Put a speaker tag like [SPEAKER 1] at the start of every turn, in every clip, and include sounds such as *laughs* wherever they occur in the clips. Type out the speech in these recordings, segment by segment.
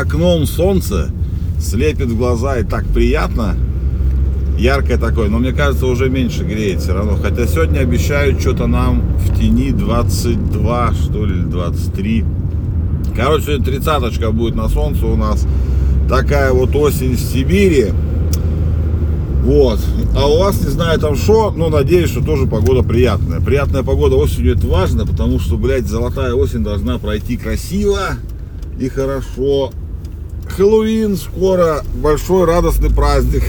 [SPEAKER 1] окном солнце слепит в глаза и так приятно. Яркое такое, но мне кажется уже меньше греет все равно. Хотя сегодня обещают что-то нам в тени 22, что ли, 23. Короче, сегодня тридцаточка будет на солнце у нас. Такая вот осень в Сибири. Вот. А у вас, не знаю там что, но надеюсь, что тоже погода приятная. Приятная погода осенью это важно, потому что, блядь, золотая осень должна пройти красиво и хорошо. Хэллоуин скоро, большой радостный праздник.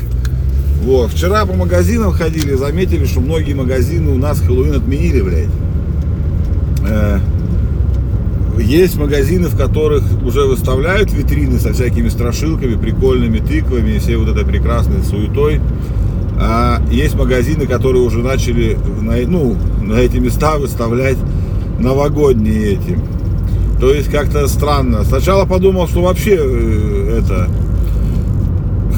[SPEAKER 1] Вот. Вчера по магазинам ходили, заметили, что многие магазины у нас Хэллоуин отменили, блядь. Э, есть магазины, в которых уже выставляют витрины со всякими страшилками, прикольными тыквами, всей вот этой прекрасной суетой. А есть магазины, которые уже начали на, ну, на эти места выставлять новогодние эти. То есть как-то странно. Сначала подумал, что вообще э, это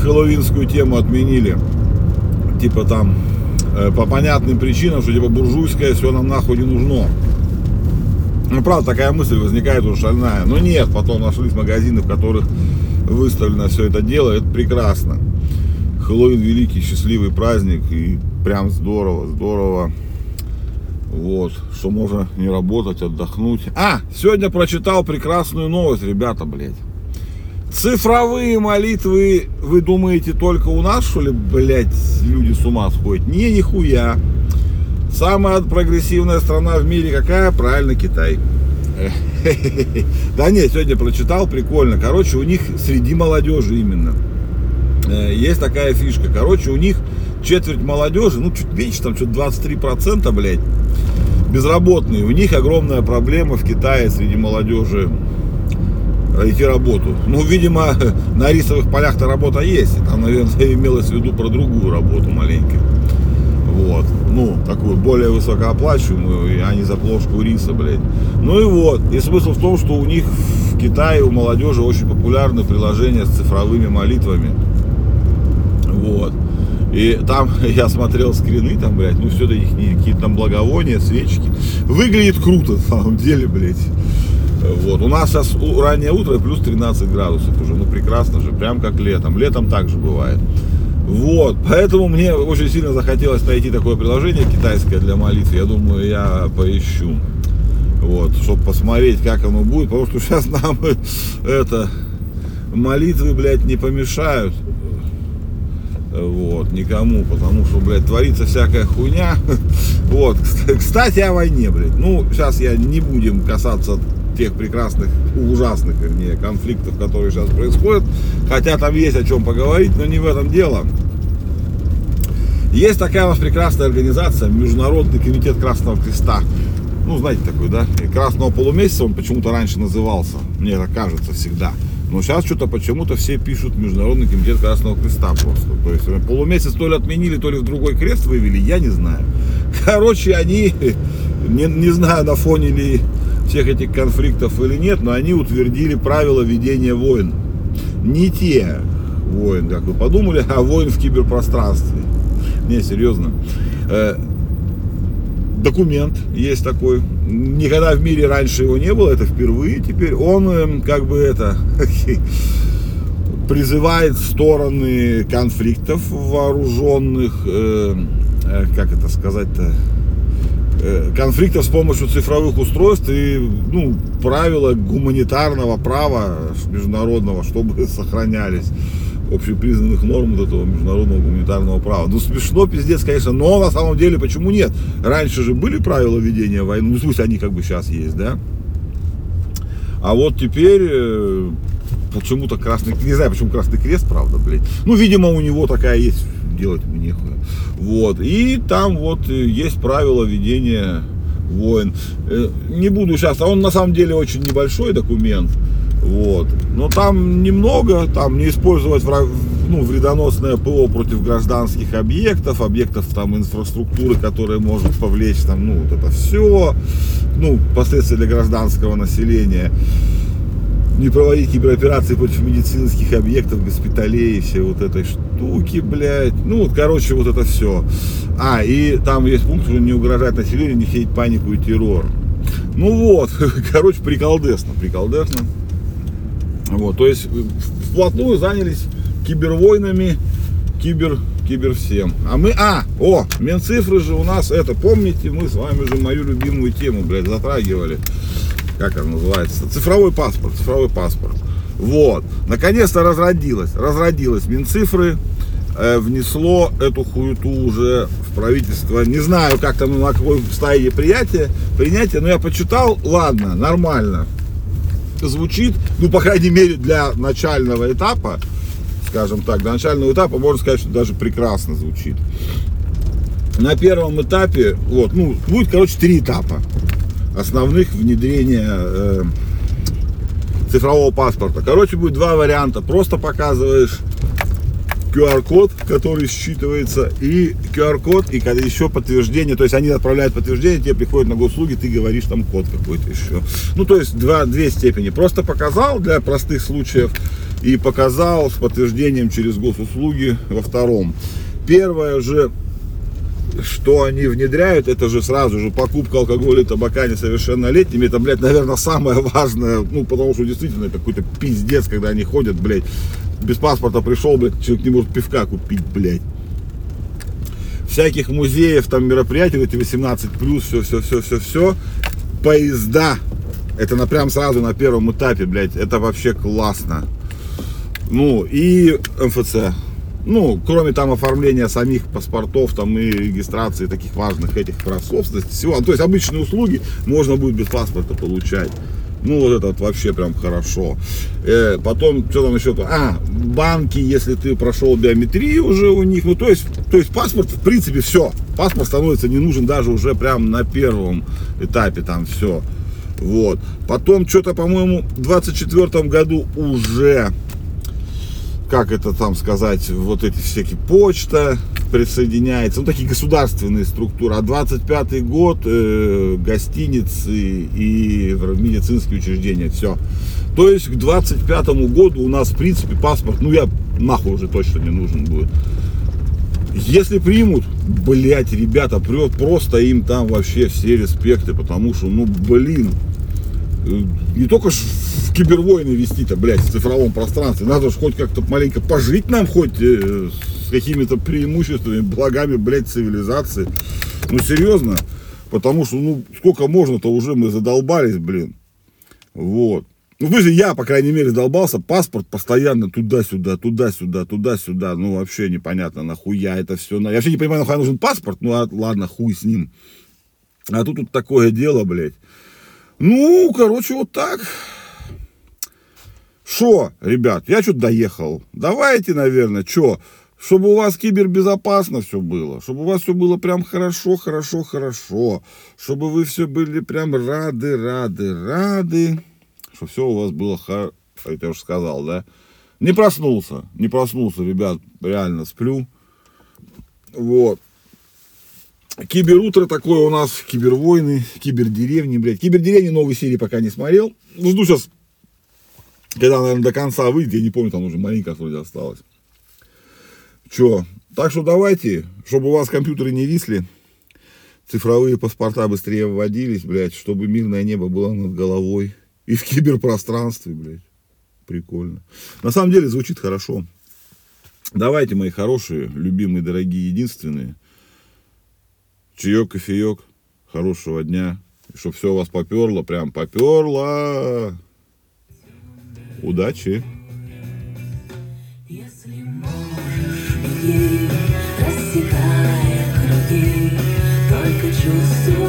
[SPEAKER 1] хэллоуинскую тему отменили. Типа там э, по понятным причинам, что типа буржуйское все нам нахуй не нужно. Ну, правда, такая мысль возникает уже шальная. Но нет, потом нашлись магазины, в которых выставлено все это дело. Это прекрасно. Хэллоуин великий, счастливый праздник. И прям здорово, здорово. Вот, что можно не работать, отдохнуть. А, сегодня прочитал прекрасную новость, ребята, блядь. Цифровые молитвы, вы думаете, только у нас, что ли, блядь, люди с ума сходят? Не, нихуя. Самая прогрессивная страна в мире какая? Правильно, Китай. *laughs* Да нет, сегодня прочитал, прикольно. Короче, у них среди молодежи именно э, есть такая фишка. Короче, у них четверть молодежи, ну чуть меньше, там что-то 23%, блядь, безработные. У них огромная проблема в Китае среди молодежи найти работу. Ну, видимо, *laughs* на рисовых полях-то работа есть. Там, наверное, *laughs* имелось в виду про другую работу маленькую. Вот. Ну, такую более высокооплачиваемую, а не за плошку риса, блядь. Ну и вот. И смысл в том, что у них в Китае у молодежи очень популярны приложения с цифровыми молитвами. Вот. И там *laughs* я смотрел скрины, там, блядь, ну все это их какие-то там благовония, свечки. Выглядит круто, на самом деле, блядь. Вот. У нас сейчас раннее утро плюс 13 градусов уже. Ну прекрасно же, прям как летом. Летом также бывает. Вот, поэтому мне очень сильно захотелось найти такое приложение китайское для молитвы. Я думаю, я поищу. Вот, чтобы посмотреть, как оно будет. Потому что сейчас нам *laughs* это молитвы, блядь, не помешают. Вот, никому, потому что, блядь, творится всякая хуйня. *laughs* Вот, кстати, о войне, блядь. Ну, сейчас я не будем касаться тех прекрасных, ужасных, вернее, конфликтов, которые сейчас происходят. Хотя там есть о чем поговорить, но не в этом дело. Есть такая у нас прекрасная организация, Международный комитет Красного Креста. Ну, знаете такой, да? И Красного полумесяца он почему-то раньше назывался. Мне так кажется всегда. Но сейчас что-то почему-то все пишут Международный комитет Красного Креста просто. То есть полумесяц то ли отменили, то ли в другой крест вывели, я не знаю. *laughs* Короче, они, *laughs* не, не знаю, на фоне ли всех этих конфликтов или нет, но они утвердили правила ведения войн. Не те войн, как вы подумали, а войн в киберпространстве. Не, серьезно. Э, документ есть такой. Никогда в мире раньше его не было, это впервые теперь. Он эм, как бы это *laughs* призывает стороны конфликтов вооруженных, э, э, как это сказать-то, конфликтов с помощью цифровых устройств и ну, правила гуманитарного права международного, чтобы сохранялись общепризнанных норм вот этого международного гуманитарного права. Ну, смешно, пиздец, конечно, но на самом деле почему нет? Раньше же были правила ведения войны, ну, пусть они как бы сейчас есть, да? А вот теперь э, почему-то Красный, не знаю, почему Красный Крест, правда, блядь. Ну, видимо, у него такая есть, делать мне нехуй. Вот, и там вот э, есть правила ведения войн. Э, не буду сейчас, а он на самом деле очень небольшой документ. Вот. Но там немного, там не использовать враг, ну, вредоносное ПО против гражданских объектов, объектов там инфраструктуры, которые может повлечь там, ну, вот это все, ну, последствия для гражданского населения. не проводить кибероперации против медицинских объектов, госпиталей, все вот этой штуки, блядь. Ну, вот, короче, вот это все. А, и там есть пункт, что не угрожать населению, не сеять панику и террор. Ну вот, *laughs* короче, приколдесно, приколдесно. Вот, то есть вплотную занялись кибервойнами, кибер, кибер всем. А мы, а, о, Минцифры же у нас, это, помните, мы с вами же мою любимую тему, блядь, затрагивали как она называется, цифровой паспорт, цифровой паспорт. Вот, наконец-то разродилось, разродилось Минцифры, э, внесло эту хуету уже в правительство. Не знаю, как там на какой стадии принятия, принятия, но я почитал, ладно, нормально. Звучит, ну, по крайней мере, для начального этапа, скажем так, для начального этапа можно сказать, что даже прекрасно звучит. На первом этапе, вот, ну, будет, короче, три этапа основных внедрения э, цифрового паспорта. Короче, будет два варианта. Просто показываешь QR-код, который считывается, и QR-код, и еще подтверждение, то есть они отправляют подтверждение, тебе приходит на госуслуги, ты говоришь там код какой-то еще. Ну, то есть два, две степени. Просто показал для простых случаев и показал с подтверждением через госуслуги во втором. Первое же что они внедряют, это же сразу же покупка алкоголя и табака несовершеннолетними. Это, блядь, наверное, самое важное. Ну, потому что действительно это какой-то пиздец, когда они ходят, блядь, без паспорта пришел, блядь, человек не может пивка купить, блядь. Всяких музеев, там, мероприятий, эти 18 плюс, все, все, все, все, все. Поезда. Это на прям сразу на первом этапе, блядь. Это вообще классно. Ну, и МФЦ ну, кроме там оформления самих паспортов там и регистрации таких важных этих прав собственности, всего, то есть обычные услуги можно будет без паспорта получать. Ну, вот это вот вообще прям хорошо. Э, потом, что там еще? А, банки, если ты прошел биометрию уже у них, ну, то есть, то есть паспорт, в принципе, все. Паспорт становится не нужен даже уже прям на первом этапе, там все. Вот. Потом, что-то, по-моему, в 24 году уже как это там сказать, вот эти всякие почта присоединяется, ну такие государственные структуры. А 25 год э, гостиницы и медицинские учреждения, все. То есть к 25 году у нас в принципе паспорт, ну я нахуй уже точно не нужен будет. Если примут, блять, ребята, прет просто им там вообще все респекты, потому что, ну, блин, э, не только в кибервойны вести-то, блядь, в цифровом пространстве. Надо же хоть как-то маленько пожить нам, хоть э, какими-то преимуществами, благами, блядь, цивилизации. Ну, серьезно. Потому что, ну, сколько можно-то уже мы задолбались, блин. Вот. Ну, в смысле, я, по крайней мере, задолбался. Паспорт постоянно туда-сюда, туда-сюда, туда-сюда. Ну, вообще непонятно, нахуя это все. Я вообще не понимаю, нахуя нужен паспорт. Ну, а, ладно, хуй с ним. А тут тут такое дело, блядь. Ну, короче, вот так. Что, ребят, я что-то доехал. Давайте, наверное, что, чтобы у вас кибербезопасно все было, чтобы у вас все было прям хорошо, хорошо, хорошо, чтобы вы все были прям рады, рады, рады, чтобы все у вас было хорошо, это я уже сказал, да? Не проснулся, не проснулся, ребят, реально сплю. Вот. Киберутро такое у нас, кибервойны, кибердеревни, блядь. Кибердеревни новой серии пока не смотрел. Жду сейчас когда, наверное, до конца выйдет, я не помню, там уже маленько вроде осталось. Че, так что давайте, чтобы у вас компьютеры не висли, цифровые паспорта быстрее вводились, блядь, чтобы мирное небо было над головой. И в киберпространстве, блядь. Прикольно. На самом деле звучит хорошо. Давайте, мои хорошие, любимые, дорогие, единственные. Чаек, кофеек. Хорошего дня. Чтобы все у вас поперло, прям поперло. Удачи! you through.